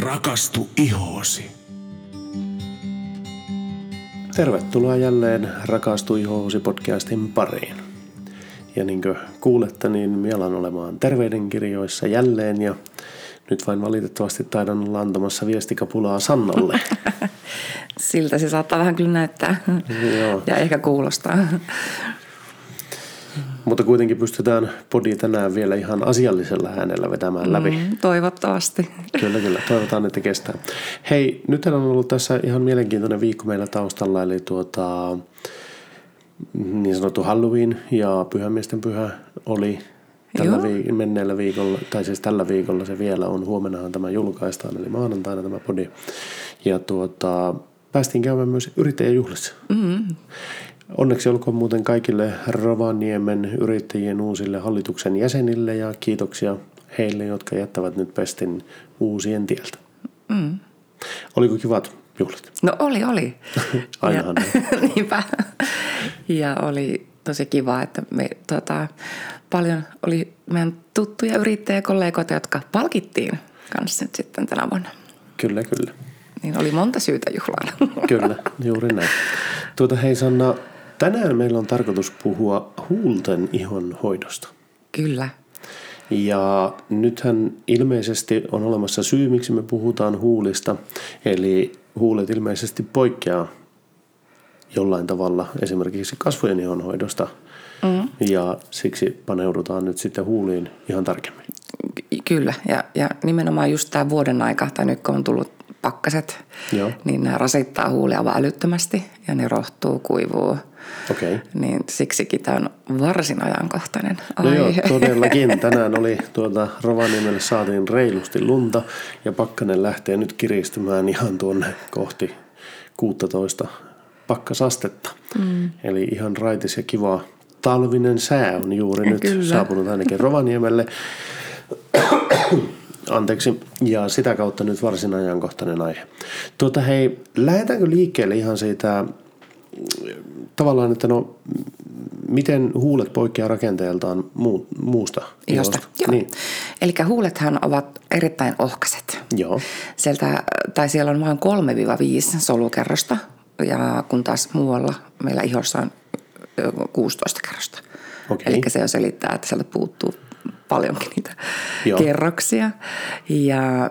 Rakastu ihoosi. Tervetuloa jälleen Rakastu ihoosi podcastin pariin. Ja niin kuin kuulette, niin mielan olemaan terveydenkirjoissa jälleen ja nyt vain valitettavasti taidan olla antamassa viestikapulaa Sannalle. Siltä se saattaa vähän kyllä näyttää Joo. ja ehkä kuulostaa. Mutta kuitenkin pystytään podi tänään vielä ihan asiallisella äänellä vetämään läpi. Mm, toivottavasti. Kyllä, kyllä. Toivotaan, että kestää. Hei, nyt on ollut tässä ihan mielenkiintoinen viikko meillä taustalla, eli tuota, niin sanottu Halloween ja pyhämiesten pyhä oli tällä viik- menneellä viikolla, tai siis tällä viikolla se vielä on, huomennahan tämä julkaistaan, eli maanantaina tämä podi. Ja tuota, päästiin käymään myös yrittäjäjuhlissa. Mm, Onneksi olkoon muuten kaikille Rovaniemen yrittäjien uusille hallituksen jäsenille ja kiitoksia heille, jotka jättävät nyt pestin uusien tieltä. mm. Oliko kivat juhlat? No oli, oli. Ainahan ja, niinpä. Ja oli tosi kiva, että me tota, paljon oli meidän tuttuja yrittäjäkollegoita, jotka palkittiin kanssa nyt sitten tänä vuonna. Kyllä, kyllä. Niin oli monta syytä juhlaan. Kyllä, juuri näin. Tuota, hei Sanna, tänään meillä on tarkoitus puhua huulten ihon hoidosta. Kyllä. Ja nythän ilmeisesti on olemassa syy, miksi me puhutaan huulista. Eli huulet ilmeisesti poikkeaa jollain tavalla esimerkiksi kasvojen ihonhoidosta. Mm. Ja siksi paneudutaan nyt sitten huuliin ihan tarkemmin. Ky- Kyllä, ja, ja nimenomaan just tämä vuoden aika, tai nyt kun on tullut pakkaset, Joo. niin nämä rasittaa huulia aivan älyttömästi, ja ne rohtuu, kuivuu. Okay. Niin siksikin tämä on varsin ajankohtainen No joo, aihe. todellakin. Tänään oli tuota Rovaniemelle saatiin reilusti lunta ja pakkanen lähtee nyt kiristymään ihan tuonne kohti 16 pakkasastetta. Mm. Eli ihan raitis ja kiva talvinen sää on juuri nyt Kyllä. saapunut ainakin Rovaniemelle. Anteeksi. Ja sitä kautta nyt varsin ajankohtainen aihe. Tuota hei, lähdetäänkö liikkeelle ihan siitä tavallaan, että no miten huulet poikkeaa rakenteeltaan muu, muusta Ihosta. Joo. Niin. Eli huulethan ovat erittäin ohkaiset. Joo. Sieltä, tai siellä on vain 3-5 solukerrosta, ja kun taas muualla meillä ihossa on ö, 16 kerrosta. Okei. Eli se jo selittää, että sieltä puuttuu paljonkin niitä Joo. kerroksia. Ja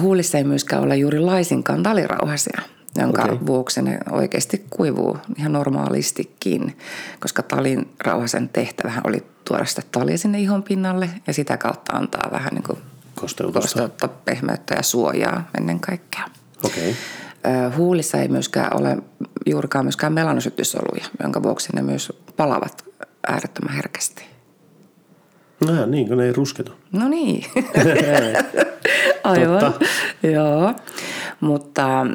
huulissa ei myöskään ole juuri laisinkaan talirauhasia, jonka okay. vuoksi ne oikeasti kuivuu ihan normaalistikin, koska talin rauhasen tehtävähän oli tuoda sitä talia sinne ihon pinnalle ja sitä kautta antaa vähän niin kuin Kosteutusta. kosteutta, pehmeyttä ja suojaa ennen kaikkea. Okei. Ö, Huulissa ei myöskään ole juurikaan myöskään melanosyttysoluja, jonka vuoksi ne myös palavat äärettömän herkästi. No niin, kun ne ei rusketu. No niin. Aivan. Totta. Joo. Mutta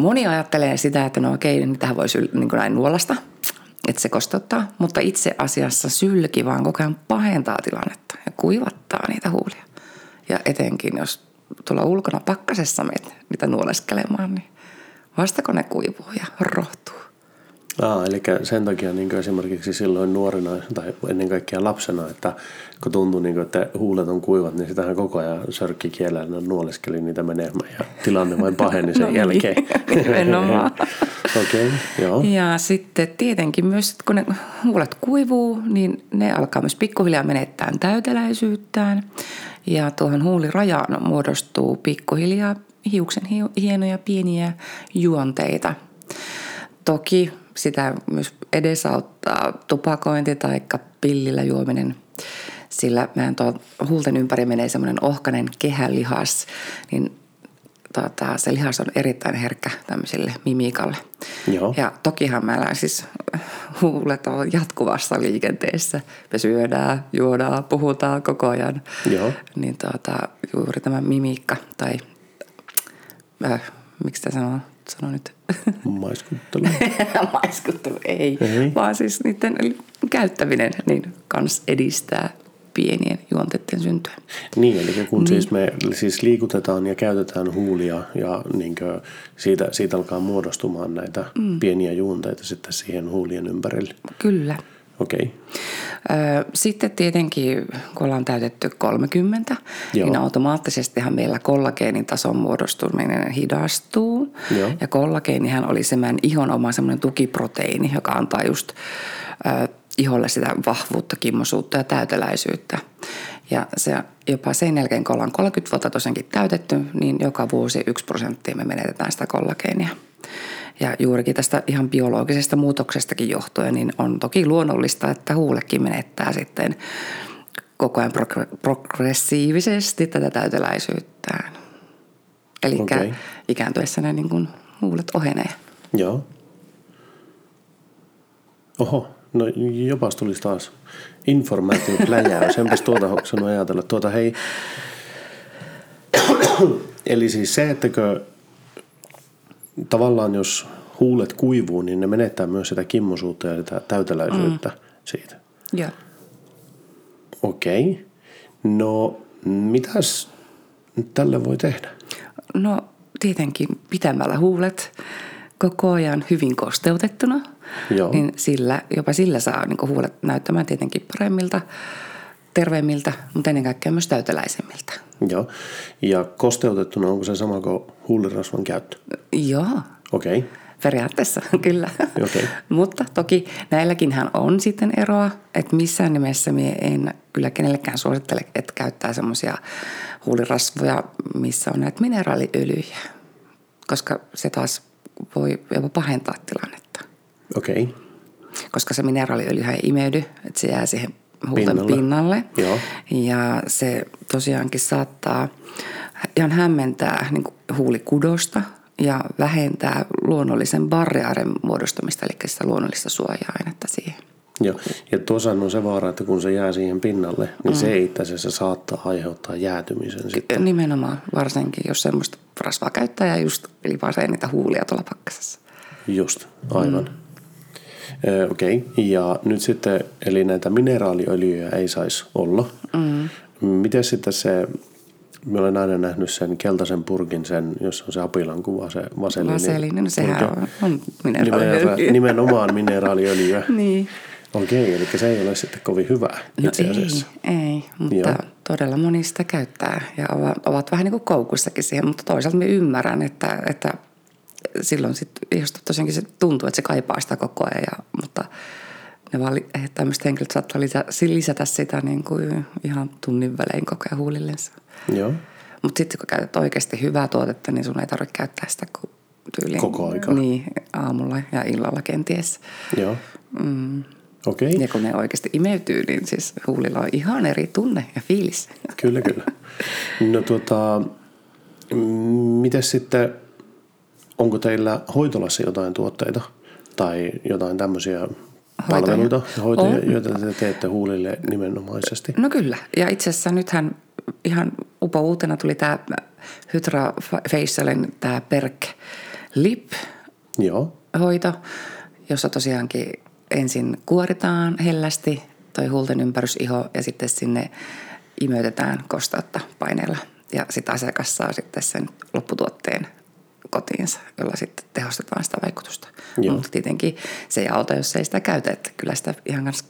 moni ajattelee sitä, että no okei, niitähän voisi niin näin nuolasta, että se kosteuttaa. Mutta itse asiassa sylki vaan koko ajan pahentaa tilannetta ja kuivattaa niitä huulia. Ja etenkin, jos tuolla ulkona pakkasessa menet niitä nuoleskelemaan, niin vastako ne kuivuu ja rohtuu. Aa, eli sen takia niin esimerkiksi silloin nuorena tai ennen kaikkea lapsena, että kun tuntui, niin kuin, että huulet on kuivat, niin sitähän koko ajan sörkki kielellä nuoleskeli niitä menemään ja tilanne vain paheni sen No niin, jälkeen. nimenomaan. Okei, okay, joo. Ja sitten tietenkin myös, että kun ne huulet kuivuu, niin ne alkaa myös pikkuhiljaa menettää täyteläisyyttään. Ja tuohon huulirajaan muodostuu pikkuhiljaa hiuksen hi- hienoja pieniä juonteita. Toki sitä myös edesauttaa tupakointi tai pillillä juominen, sillä meidän tuo huulten ympäri menee semmoinen ohkainen kehälihas, niin tota, se lihas on erittäin herkkä tämmöiselle mimiikalle. Joo. Ja tokihan meillä siis huulet on jatkuvassa liikenteessä. Me syödään, juodaan, puhutaan koko ajan. Joo. Niin tota, juuri tämä mimiikka tai äh, miksi tämä sanoo, sano nyt? Maiskuttelu. Maiskuttelu ei, Ei. vaan siis niiden käyttäminen niin kans edistää pienien juonteiden syntyä. Niin, eli kun niin. siis me siis liikutetaan ja käytetään huulia ja niin siitä, siitä alkaa muodostumaan näitä mm. pieniä juonteita sitten siihen huulien ympärille. Kyllä. Okei. Ö, Sitten tietenkin, kun ollaan täytetty 30, Joo. niin automaattisestihan meillä kollageenin tason muodostuminen hidastuu. Joo. Ja kollageenihan oli se meidän ihon oma semmoinen tukiproteiini, joka antaa just ö, iholle sitä vahvuutta, kimmosuutta ja täyteläisyyttä. Ja se jopa sen jälkeen, kun ollaan 30 vuotta tosiaankin täytetty, niin joka vuosi 1 prosenttia me menetetään sitä kollageenia. Ja juurikin tästä ihan biologisesta muutoksestakin johtuen, niin on toki luonnollista, että huulekin menettää sitten koko ajan progr- progressiivisesti tätä täyteläisyyttään. Eli okay. ikääntyessä ne niin kuin huulet ohenee. Joo. Oho, no jopas tulisi taas informaatiopläjäys. Enpäs tuota hoksannut ajatella. Tuota hei, eli siis se, ettäkö tavallaan jos huulet kuivuu, niin ne menettää myös sitä kimmosuutta ja sitä täyteläisyyttä mm. siitä. Joo. Okei. No, mitäs tälle voi tehdä? No tietenkin pitämällä huulet koko ajan hyvin kosteutettuna, Joo. niin sillä, jopa sillä saa niin huulet näyttämään tietenkin paremmilta, terveemmiltä, mutta ennen kaikkea myös täyteläisemmiltä. Joo. Ja kosteutettuna onko se sama kuin huulirasvan käyttö? Joo, Okei. periaatteessa kyllä. Okei. mutta toki näilläkinhän on sitten eroa, että missään nimessä minä en kyllä kenellekään suosittele, että käyttää semmoisia huulirasvoja, missä on näitä mineraaliöljyjä, koska se taas voi jopa pahentaa tilannetta. Okei. koska se mineraaliöljyhän ei imeydy, että se jää siihen huulten Pinnalle. pinnalle. Joo. Ja se tosiaankin saattaa ihan hämmentää niin huulikudosta ja vähentää luonnollisen barriaarin muodostumista, eli sitä luonnollista suoja-ainetta siihen. Joo. Ja tuossa on se vaara, että kun se jää siihen pinnalle, niin mm. se itse asiassa saattaa aiheuttaa jäätymisen sitten. Nimenomaan, varsinkin jos semmoista rasvaa käyttää ja just livasee niitä huulia tuolla pakkasessa. Just, aivan. Mm. Ö, Okei, okay. ja nyt sitten, eli näitä mineraaliöljyjä ei saisi olla. Mm. Miten sitten se, mä olen aina nähnyt sen keltaisen purkin, sen, jos on se apilan kuva, se vaseliini. Vaseliini, no sehän purki. on, on Nimenomaan, mineraaliöljy. nimenomaan mineraaliöljyä. niin. Okei, eli se ei ole sitten kovin hyvä No itse ei, asiassa. ei, mutta Joo. Todella moni sitä käyttää ja ovat, ovat vähän niin kuin koukussakin siihen, mutta toisaalta mä ymmärrän, että, että silloin sitten jos tosiaankin se tuntuu, että se kaipaa sitä koko ajan, ja, mutta ne vaan, eh, tämmöiset henkilöt saattaa lisä, lisätä sitä niin kuin ihan tunnin välein koko ajan huulillensa. Joo. Mutta sitten kun käytät oikeasti hyvää tuotetta, niin sun ei tarvitse käyttää sitä kuin tyyliin. Koko aika. Niin, aamulla ja illalla kenties. Joo. Mm. Okei. Ja kun ne oikeasti imeytyy, niin siis huulilla on ihan eri tunne ja fiilis. Kyllä, kyllä. No tuota, miten sitten, onko teillä hoitolassa jotain tuotteita tai jotain tämmöisiä palveluita, hoitoja, On. joita te teette huulille nimenomaisesti? No kyllä. Ja itse asiassa nythän ihan upo uutena tuli tämä Hydra Facialin tämä Perk Lip Joo, hoito, jossa tosiaankin ensin kuoritaan hellästi toi huulten ympärysiho ja sitten sinne imeytetään kosteutta paineella. Ja sitten asiakas saa sitten sen lopputuotteen kotiinsa, jolla sitten tehostetaan sitä vaikutusta. Joo. Mutta tietenkin se ei auta, jos ei sitä käytä, että kyllä sitä ihan kanssa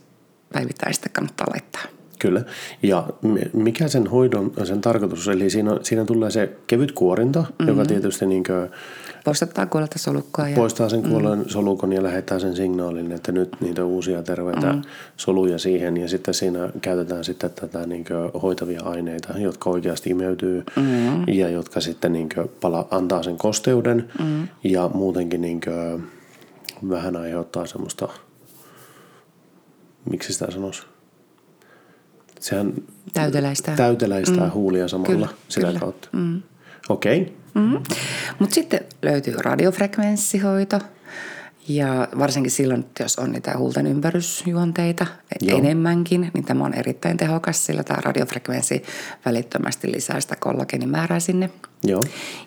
päivittäin sitten kannattaa laittaa. kyllä. Ja mi- mikä sen hoidon, sen tarkoitus, eli siinä, siinä tulee se kevyt kuorinta, mm-hmm. joka tietysti niin Poistetaan kuolletta solukkoa ja poistaa sen kuolleen solukon ja lähettää sen signaalin, että nyt niitä uusia terveitä mm. soluja siihen. Ja sitten siinä käytetään sitten tätä niin hoitavia aineita, jotka oikeasti imeytyy mm. ja jotka sitten niin pala, antaa sen kosteuden mm. ja muutenkin niin vähän aiheuttaa semmoista, miksi sitä sanoisi? Sehän täyteläistä. täyteläistää mm. huulia samalla Kyllä, sitä kyllä. kautta. Mm. Okei. Okay. Mm. Mutta sitten löytyy radiofrekvenssihoito. Ja varsinkin silloin, jos on niitä huulten ympärysjuonteita Joo. enemmänkin, niin tämä on erittäin tehokas, sillä tämä radiofrekvenssi välittömästi lisää sitä kollagenimäärää sinne. Joo.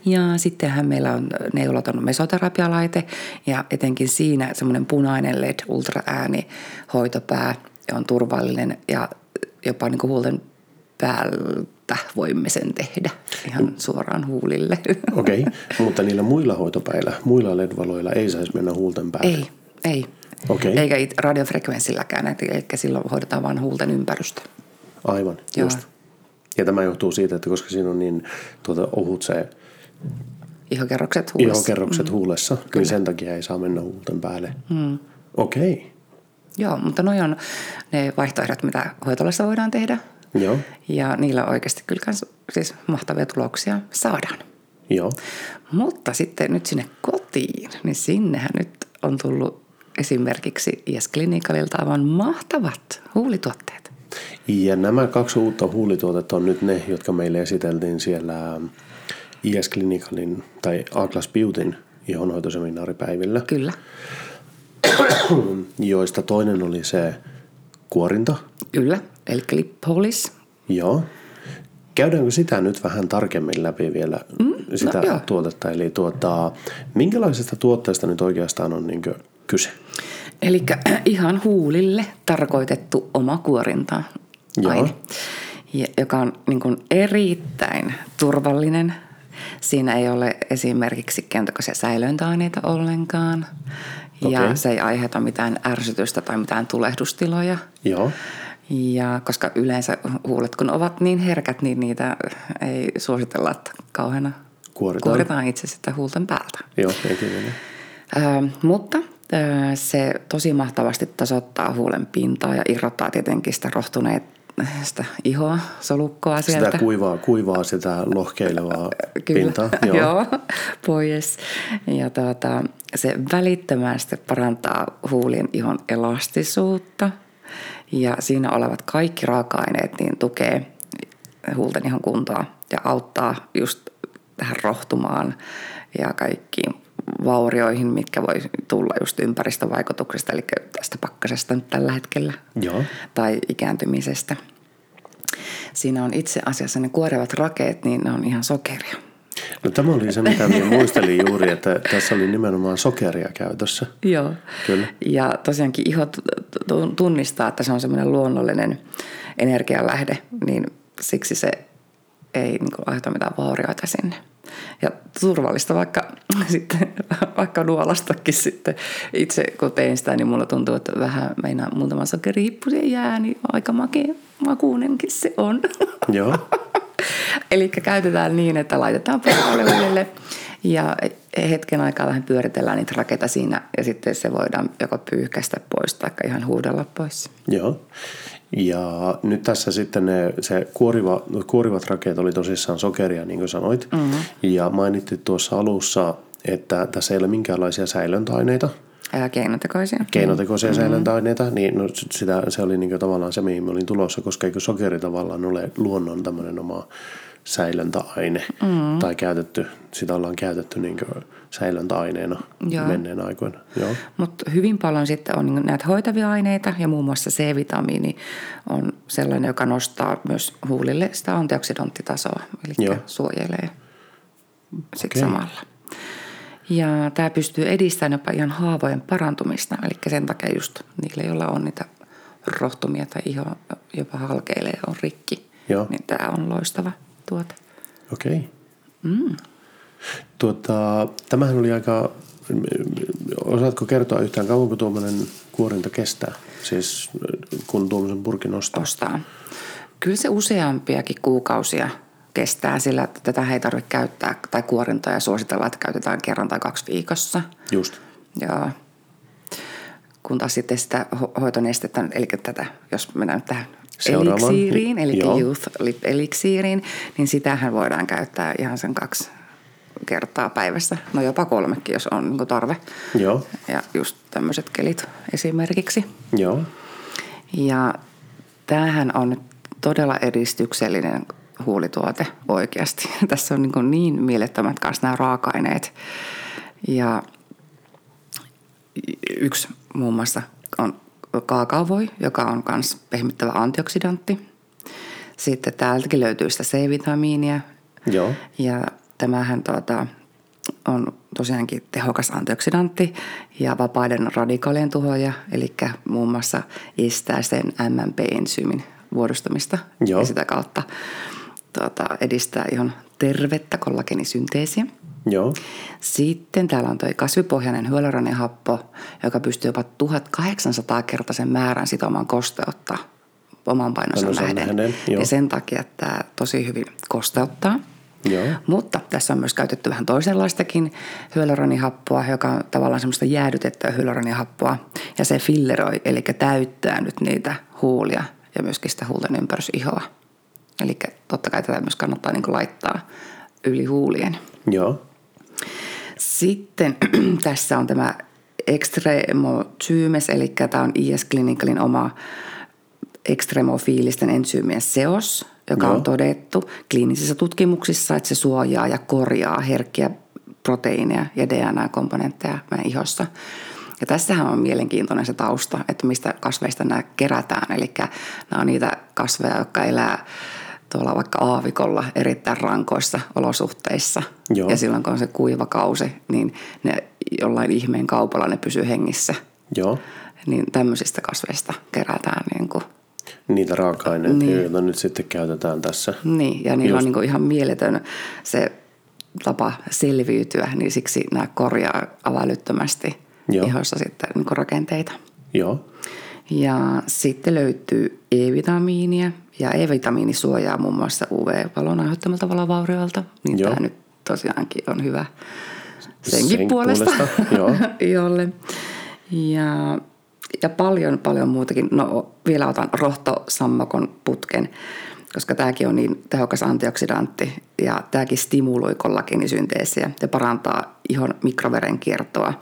Ja sittenhän meillä on neulaton mesoterapialaite ja etenkin siinä semmoinen punainen LED ultraääni hoitopää on turvallinen ja jopa niin kuin huulten päältä voimme sen tehdä ihan suoraan huulille. Okei, okay. mutta niillä muilla hoitopäillä, muilla LED-valoilla ei saisi mennä huulten päälle. Ei, ei. Okei. Eikä radiofrekvenssilläkään, eli silloin hoidetaan vain huulten ympärystä. Aivan, Joo. just. Ja tämä johtuu siitä, että koska siinä on niin tuota, ohut se Ihokerrokset huulessa. ihokerrokset mm. huulessa, niin sen takia ei saa mennä huulten päälle. Mm. Okei, okay. Joo, mutta noi on ne vaihtoehdot, mitä hoitolassa voidaan tehdä. Joo, Ja niillä oikeasti kyllä kans, siis mahtavia tuloksia saadaan. joo. Mutta sitten nyt sinne kotiin, niin sinnehän nyt on tullut esimerkiksi IS Clinicalilta aivan mahtavat huulituotteet. Ja nämä kaksi uutta huulituotetta on nyt ne, jotka meille esiteltiin siellä IS Clinicalin tai Atlas Beautyn ihonhoitoseminaaripäivillä, Kyllä, joista toinen oli se kuorinta. kyllä. Eli Lippolis. Joo. Käydäänkö sitä nyt vähän tarkemmin läpi vielä, mm, sitä joo. tuotetta? Eli tuota, minkälaisesta tuotteesta nyt oikeastaan on niin kyse? Eli ihan huulille tarkoitettu oma kuorinta Joo. aine, ja- joka on niin kuin erittäin turvallinen. Siinä ei ole esimerkiksi kentokoisia säilöntäaineita ollenkaan. Ja se ei aiheuta mitään ärsytystä tai mitään tulehdustiloja. Joo, Ja koska yleensä huulet kun ovat niin herkät, niin niitä ei suositella, että kauheana Kuoritaan. kuoritaan itse sitä huulten päältä. joo, ei tietenkään. Ö, mutta ö, se tosi mahtavasti tasoittaa huulen pintaa ja irrottaa tietenkin sitä rohtuneesta ihoa, solukkoa sieltä. Sitä kuivaa, kuivaa sitä lohkeilevaa Kyllä, pintaa. joo. joo, pois. Ja tuota, se välittömästi parantaa huulien ihon elastisuutta ja siinä olevat kaikki raaka-aineet niin tukee huulten ihon kuntoa ja auttaa just tähän rohtumaan ja kaikkiin vaurioihin, mitkä voi tulla just ympäristövaikutuksista, eli tästä pakkasesta nyt tällä hetkellä Joo. tai ikääntymisestä. Siinä on itse asiassa ne kuorevat rakeet, niin ne on ihan sokeria. No tämä oli se, mitä minä muistelin juuri, että tässä oli nimenomaan sokeria käytössä. Joo. Kyllä. Ja tosiaankin iho tunnistaa, että se on semmoinen luonnollinen energialähde, niin siksi se ei niin kuin, aiheuta mitään vaurioita sinne. Ja turvallista vaikka, sitten, vaikka nuolastakin sitten. Itse kun tein sitä, niin mulla tuntuu, että vähän meinaa muutama siihen jää, niin aika makea makuunenkin se on. Joo, Eli käytetään niin, että laitetaan puoliolelle ja hetken aikaa vähän pyöritellään niitä rakeita siinä ja sitten se voidaan joko pyyhkäistä pois tai ihan huudella pois. joo. Ja nyt tässä sitten ne, se kuoriva, kuorivat rakeet oli tosissaan sokeria, niin kuin sanoit. Mm-hmm. Ja mainittit tuossa alussa, että tässä ei ole minkäänlaisia säilöntäaineita, Ää, keinotekoisia. keinotekoisia mm-hmm. säilöntäaineita, niin no, sitä, se oli niin tavallaan se, mihin olin tulossa, koska eikö sokeri tavallaan ole luonnon tämmöinen oma säilöntäaine mm-hmm. tai käytetty, sitä ollaan käytetty niin säilöntäaineena Joo. menneen aikoina. Mutta hyvin paljon sitten on niin näitä hoitavia aineita ja muun muassa C-vitamiini on sellainen, joka nostaa myös huulille sitä antioksidanttitasoa, eli Joo. suojelee sitten Okei. samalla. Ja tämä pystyy edistämään jopa ihan haavojen parantumista, eli sen takia just niille, joilla on niitä rohtumia tai iho jopa halkeilee ja on rikki, Joo. niin tämä on loistava tuote. Okei. Mm. Tuota, tämähän oli aika, osaatko kertoa yhtään kauanko tuommoinen kuorinta kestää? Siis kun tuommoisen purkin ostaa. ostaa. Kyllä se useampiakin kuukausia kestää sillä, että tätä ei tarvitse käyttää tai kuorintaa ja suositellaan, että käytetään kerran tai kaksi viikossa. Just. Ja kun taas sitten sitä ho- hoitonestettä, eli tätä, jos mennään nyt tähän Seuraavaan. eliksiiriin, eli Joo. Youth Lip eliksiiriin, niin sitähän voidaan käyttää ihan sen kaksi kertaa päivässä. No jopa kolmekin, jos on niin tarve. Joo. Ja just tämmöiset kelit esimerkiksi. Joo. Ja tämähän on nyt todella edistyksellinen huulituote oikeasti. Tässä on niin, niin mielettömät kanssa nämä raaka-aineet. Ja yksi muun muassa on kaakaovoi, joka on myös pehmittävä antioksidantti. Sitten täältäkin löytyy sitä C-vitamiinia. Joo. Ja tämähän tuota, on tosiaankin tehokas antioksidantti ja vapaiden radikaalien tuhoja, eli muun muassa estää sen MMP-ensyymin muodostumista Joo. ja sitä kautta tuota, edistää ihan tervettä kollagenisynteesiä. Joo. Sitten täällä on tuo kasvipohjainen hyaluronihappo, joka pystyy jopa 1800-kertaisen määrän sitomaan kosteutta oman painonsa Painonsa nähden. nähden, joo. ja sen takia tämä tosi hyvin kosteuttaa. Joo. Mutta tässä on myös käytetty vähän toisenlaistakin hyaluronihappoa, joka on tavallaan semmoista jäädytettyä hyaluronihappoa. Ja se filleroi, eli täyttää nyt niitä huulia ja myöskin sitä huulten ympärysihoa. Eli totta kai tätä myös kannattaa niin laittaa yli huulien. Joo. Sitten tässä on tämä Extremotyymes, eli tämä on IS Clinicalin oma ekstremofiilisten ensyymien seos, joka Joo. on todettu kliinisissä tutkimuksissa, että se suojaa ja korjaa herkkiä proteiineja ja DNA-komponentteja meidän ihossa. Ja tässähän on mielenkiintoinen se tausta, että mistä kasveista nämä kerätään. Eli nämä on niitä kasveja, jotka elää tuolla vaikka aavikolla erittäin rankoissa olosuhteissa. Joo. Ja silloin kun on se kuiva kausi, niin ne jollain ihmeen kaupalla ne pysyy hengissä. Joo. Niin tämmöisistä kasveista kerätään niin kuin Niitä raaka-aineita, Niin. joita nyt sitten käytetään tässä. Niin, ja niillä Just. on niin ihan mieletön se tapa selviytyä, niin siksi nämä korjaa avalyttömästi Joo. ihossa sitten niin rakenteita. Joo. Ja sitten löytyy E-vitamiinia, ja E-vitamiini suojaa muun muassa UV-valon aiheuttamalta valovaurioilta, niin Joo. tämä nyt tosiaankin on hyvä senkin Sen puolesta, puolesta, joo. jolle. Ja, ja paljon, paljon muutakin. No vielä otan rohtosammakon putken, koska tämäkin on niin tehokas antioksidantti ja tämäkin stimuloi kollageenisynteesiä ja parantaa ihon mikroverenkiertoa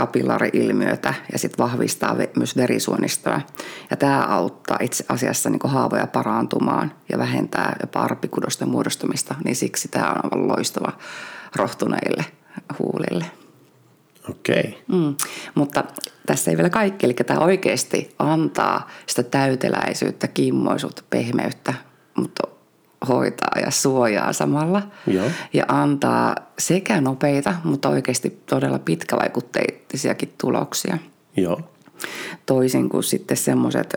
kapillaari-ilmiötä ja sitten vahvistaa myös verisuonistoa. Ja tämä auttaa itse asiassa niin haavoja parantumaan ja vähentää jopa arpikudosten muodostumista, niin siksi tämä on aivan loistava rohtuneille huulille. Okei. Mm. Mutta tässä ei vielä kaikki, eli tämä oikeasti antaa sitä täyteläisyyttä, kimmoisuutta, pehmeyttä, mutta hoitaa ja suojaa samalla. Joo. Ja antaa sekä nopeita, mutta oikeasti todella pitkävaikutteisiakin tuloksia. Joo. Toisin kuin sitten semmoiset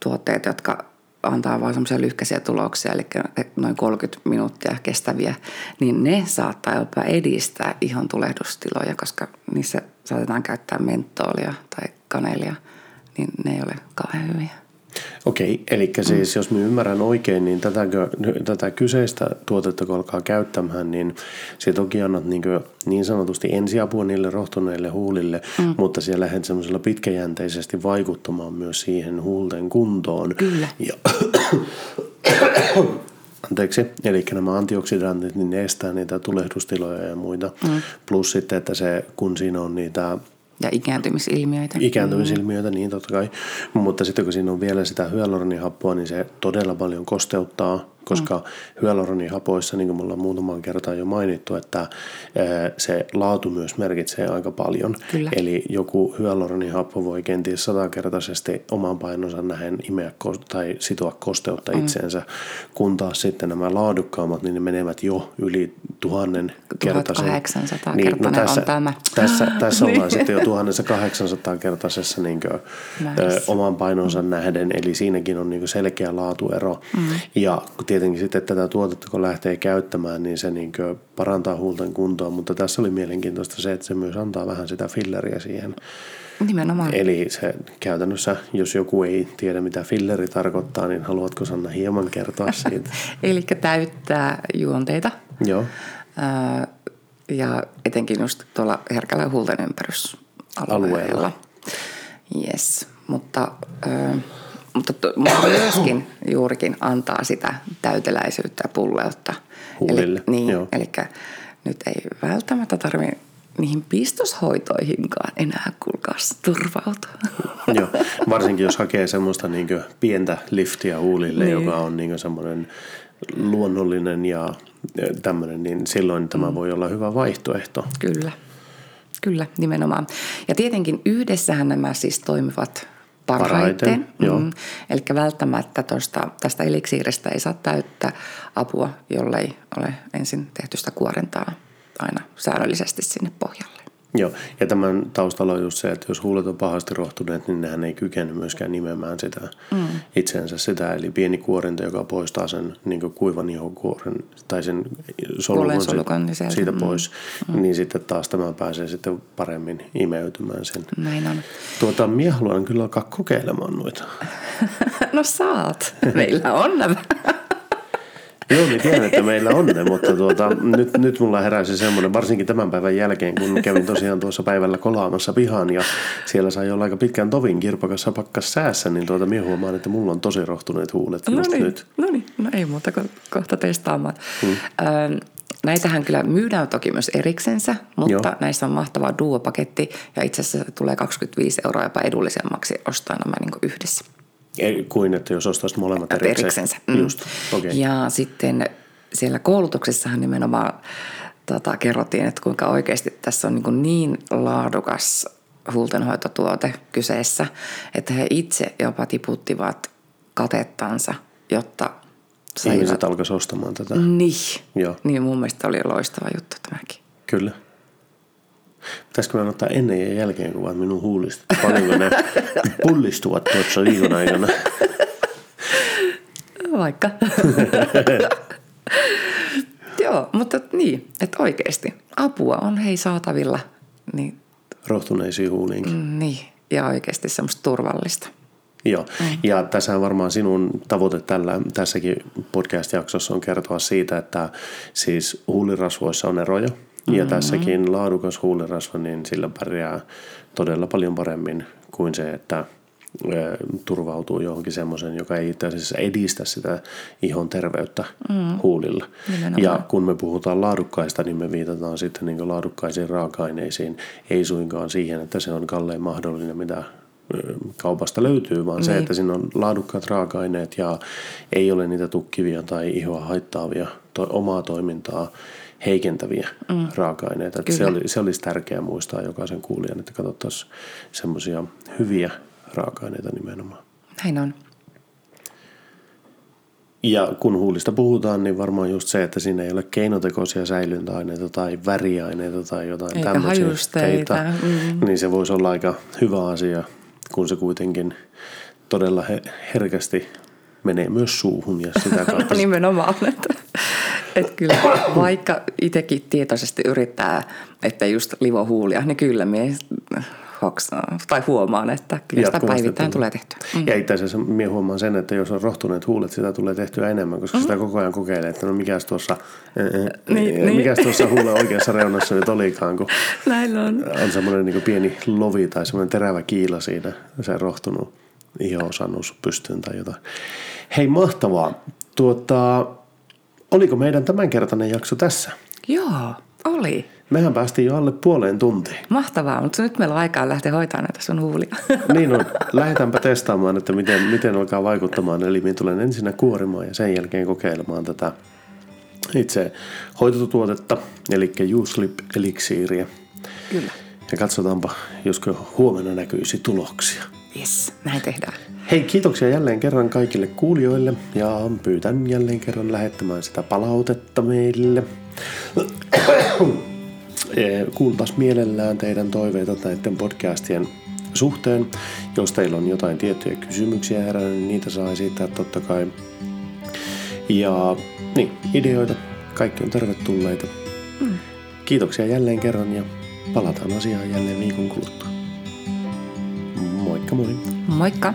tuotteet, jotka antaa vain semmoisia lyhkäisiä tuloksia, eli noin 30 minuuttia kestäviä, niin ne saattaa jopa edistää ihon tulehdustiloja, koska niissä saatetaan käyttää mentolia tai kanelia, niin ne ei ole kauhean hyviä. Okei, eli siis jos mä ymmärrän oikein, niin tätäkö, tätä kyseistä tuotetta kun alkaa käyttämään, niin se toki annat niin, niin sanotusti ensiapua niille rohtuneille huulille, mm. mutta siellä lähdet semmoisella pitkäjänteisesti vaikuttamaan myös siihen huulten kuntoon. Kyllä. Ja, anteeksi, eli nämä antioksidantit, niin ne estää niitä tulehdustiloja ja muita. Mm. Plus sitten, että se, kun siinä on niitä Ja ikääntymisilmiöitä. ikääntymisilmiöitä, niin totta kai. Mutta sitten kun siinä on vielä sitä hyaluronihappoa, niin se todella paljon kosteuttaa, koska mm. hyaluronihappoissa, niin kuin me ollaan muutamaan kertaan jo mainittu, että ää, se laatu myös merkitsee aika paljon. Kyllä. Eli joku hyaluronihappo voi kenties satakertaisesti oman painonsa nähen imeä tai sitoa kosteutta mm. itseensä, kun taas sitten nämä laadukkaammat, niin ne menevät jo yli tuhannen kertaisen. 1800 niin, no kertainen on tässä, tämä. Tässä, tässä ollaan Niin. sitten jo 1800-kertaisessa niin kuin, Nice. ö, oman painonsa mm. nähden, eli siinäkin on niin selkeä laatuero. Mm. Ja kun tietenkin sitten tätä tuotetta, kun lähtee käyttämään, niin se niin parantaa huulten kuntoa, mutta tässä oli mielenkiintoista se, että se myös antaa vähän sitä filleriä siihen. Nimenomaan. Eli se käytännössä, jos joku ei tiedä, mitä filleri tarkoittaa, niin haluatko Sanna hieman kertoa siitä? Eli täyttää juonteita. Joo, Ää, ja etenkin just tuolla herkällä huulten ympärysalueella. Alueella. Yes, mutta, ää, mutta, myöskin juurikin antaa sitä täyteläisyyttä ja pulleutta. Huulille, Eli, niin, joo. eli nyt ei välttämättä tarvitse niihin pistoshoitoihinkaan enää kuulkaas turvautua. Joo, varsinkin jos hakee semmoista niin pientä liftiä huulille, Niin. joka on niin semmoinen luonnollinen ja tämmöinen, niin silloin tämä voi olla hyvä vaihtoehto. Kyllä, kyllä, nimenomaan. Ja tietenkin yhdessähän nämä siis toimivat parhaiten. Parhaiten, joo. Eli välttämättä tosta, tästä eliksiiristä ei saa täyttää apua, jollei ole ensin tehty sitä kuorentaa aina säännöllisesti sinne pohjalle. Joo, ja tämän taustalla on just se, että jos huulet on pahasti rohtuneet, niin nehän ei kykene myöskään nimemään sitä mm. itsensä sitä. Eli pieni kuorinta, joka poistaa sen niin kuivan ihokuoren tai sen solukon, solukon siitä, siitä pois, mm. niin sitten taas tämä pääsee sitten paremmin imeytymään sen. Näin on. Tuota, minä haluan kyllä alkaa kokeilemaan noita. no saat. Meillä on nämä. Joo, niin tiedän, että meillä on ne, mutta tuota, nyt, nyt mulla heräsi semmoinen, varsinkin tämän päivän jälkeen, kun kävin tosiaan tuossa päivällä kolaamassa pihan ja siellä sai olla aika pitkän tovin kirpakassa pakkas säässä, niin tuota, minä huomaan, että mulla on tosi rohtuneet huulet no just niin, nyt. No niin, no ei muuta kuin kohta testaamaan. Hmm. Öö, Näitähän kyllä myydään toki myös eriksensä, mutta Joo. näissä on mahtava duopaketti ja itse asiassa tulee 25 euroa jopa edullisemmaksi ostaa nämä niin yhdessä. Kuin että jos ostaisit molemmat erikseen. eriksensä. Mm. Just, okay. Ja sitten siellä koulutuksessahan nimenomaan tota, kerrottiin, että kuinka oikeasti tässä on niin, niin laadukas huultenhoitotuote kyseessä, että he itse jopa tiputtivat katettansa, jotta saivat... Ihmiset alkaisivat ostamaan tätä. Niin. Joo. Niin mun mielestä oli loistava juttu tämäkin. Kyllä. Pitäisikö mä ottaa ennen ja jälkeen kuvat minun huulista? Paljonko ne pullistuvat tuossa viikon aikana? Vaikka. Joo, mutta niin, että oikeasti apua on hei saatavilla. Niin, Rohtuneisiin huuliinkin. Mm, niin, ja oikeasti semmoista turvallista. Joo, mm. ja tässä varmaan sinun tavoite tällä, tässäkin podcast-jaksossa on kertoa siitä, että siis huulirasvoissa on eroja – ja mm-hmm. tässäkin laadukas huulirasva, niin sillä pärjää todella paljon paremmin kuin se, että turvautuu johonkin semmoisen, joka ei itse asiassa edistä sitä ihon terveyttä mm. huulilla. Nimenomaan. Ja kun me puhutaan laadukkaista, niin me viitataan sitten niin laadukkaisiin raaka-aineisiin, ei suinkaan siihen, että se on kallein mahdollinen, mitä kaupasta löytyy, vaan niin. se, että siinä on laadukkaat raaka-aineet ja ei ole niitä tukkivia tai ihoa haittaavia to- omaa toimintaa heikentäviä mm. raaka-aineita. Että se, oli, se olisi tärkeää muistaa jokaisen kuulijan, että katsottaisiin semmoisia hyviä raaka-aineita nimenomaan. Näin on. Ja kun huulista puhutaan, niin varmaan just se, että siinä ei ole keinotekoisia säilyntäaineita tai väriaineita tai jotain Eikä hajusteita. Mm-hmm. Niin se voisi olla aika hyvä asia, kun se kuitenkin todella herkästi menee myös suuhun ja sitä kautta. no nimenomaan, että että kyllä vaikka itsekin tietoisesti yrittää, että just livohuulia, niin kyllä hoksaa, tai huomaan, että kyllä sitä päivittäin tulee tehtyä. Mm. Ja itse asiassa minä huomaan sen, että jos on rohtuneet huulet, sitä tulee tehtyä enemmän, koska mm. sitä koko ajan kokeilee, että no mikäs tuossa, niin, niin. mikäs tuossa huulen oikeassa reunassa nyt olikaan, kun Näin on. on semmoinen niin pieni lovi tai semmoinen terävä kiila siinä, se rohtunut iho osannut pystyyn tai jotain. Hei, mahtavaa. Tuota, Oliko meidän tämänkertainen jakso tässä? Joo, oli. Mehän päästiin jo alle puoleen tuntiin. Mahtavaa, mutta nyt meillä on aikaa lähteä hoitamaan näitä sun huulia. Niin on. Lähdetäänpä testaamaan, että miten, miten alkaa vaikuttamaan. Eli minä tulen ensin kuorimaan ja sen jälkeen kokeilemaan tätä itse hoitotuotetta, eli Uslip eliksiiriä. Kyllä. Ja katsotaanpa, josko huomenna näkyisi tuloksia. Yes, näin tehdään. Hei, kiitoksia jälleen kerran kaikille kuulijoille ja pyytän jälleen kerran lähettämään sitä palautetta meille. Kuultaas mielellään teidän toiveita näiden podcastien suhteen. Jos teillä on jotain tiettyjä kysymyksiä herännyt, niin niitä saa esittää totta kai. Ja niin, ideoita, kaikki on tervetulleita. Mm. Kiitoksia jälleen kerran ja palataan asiaan jälleen viikon kuluttua. Moikka moi! Moikka!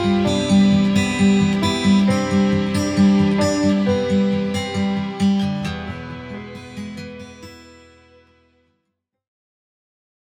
Música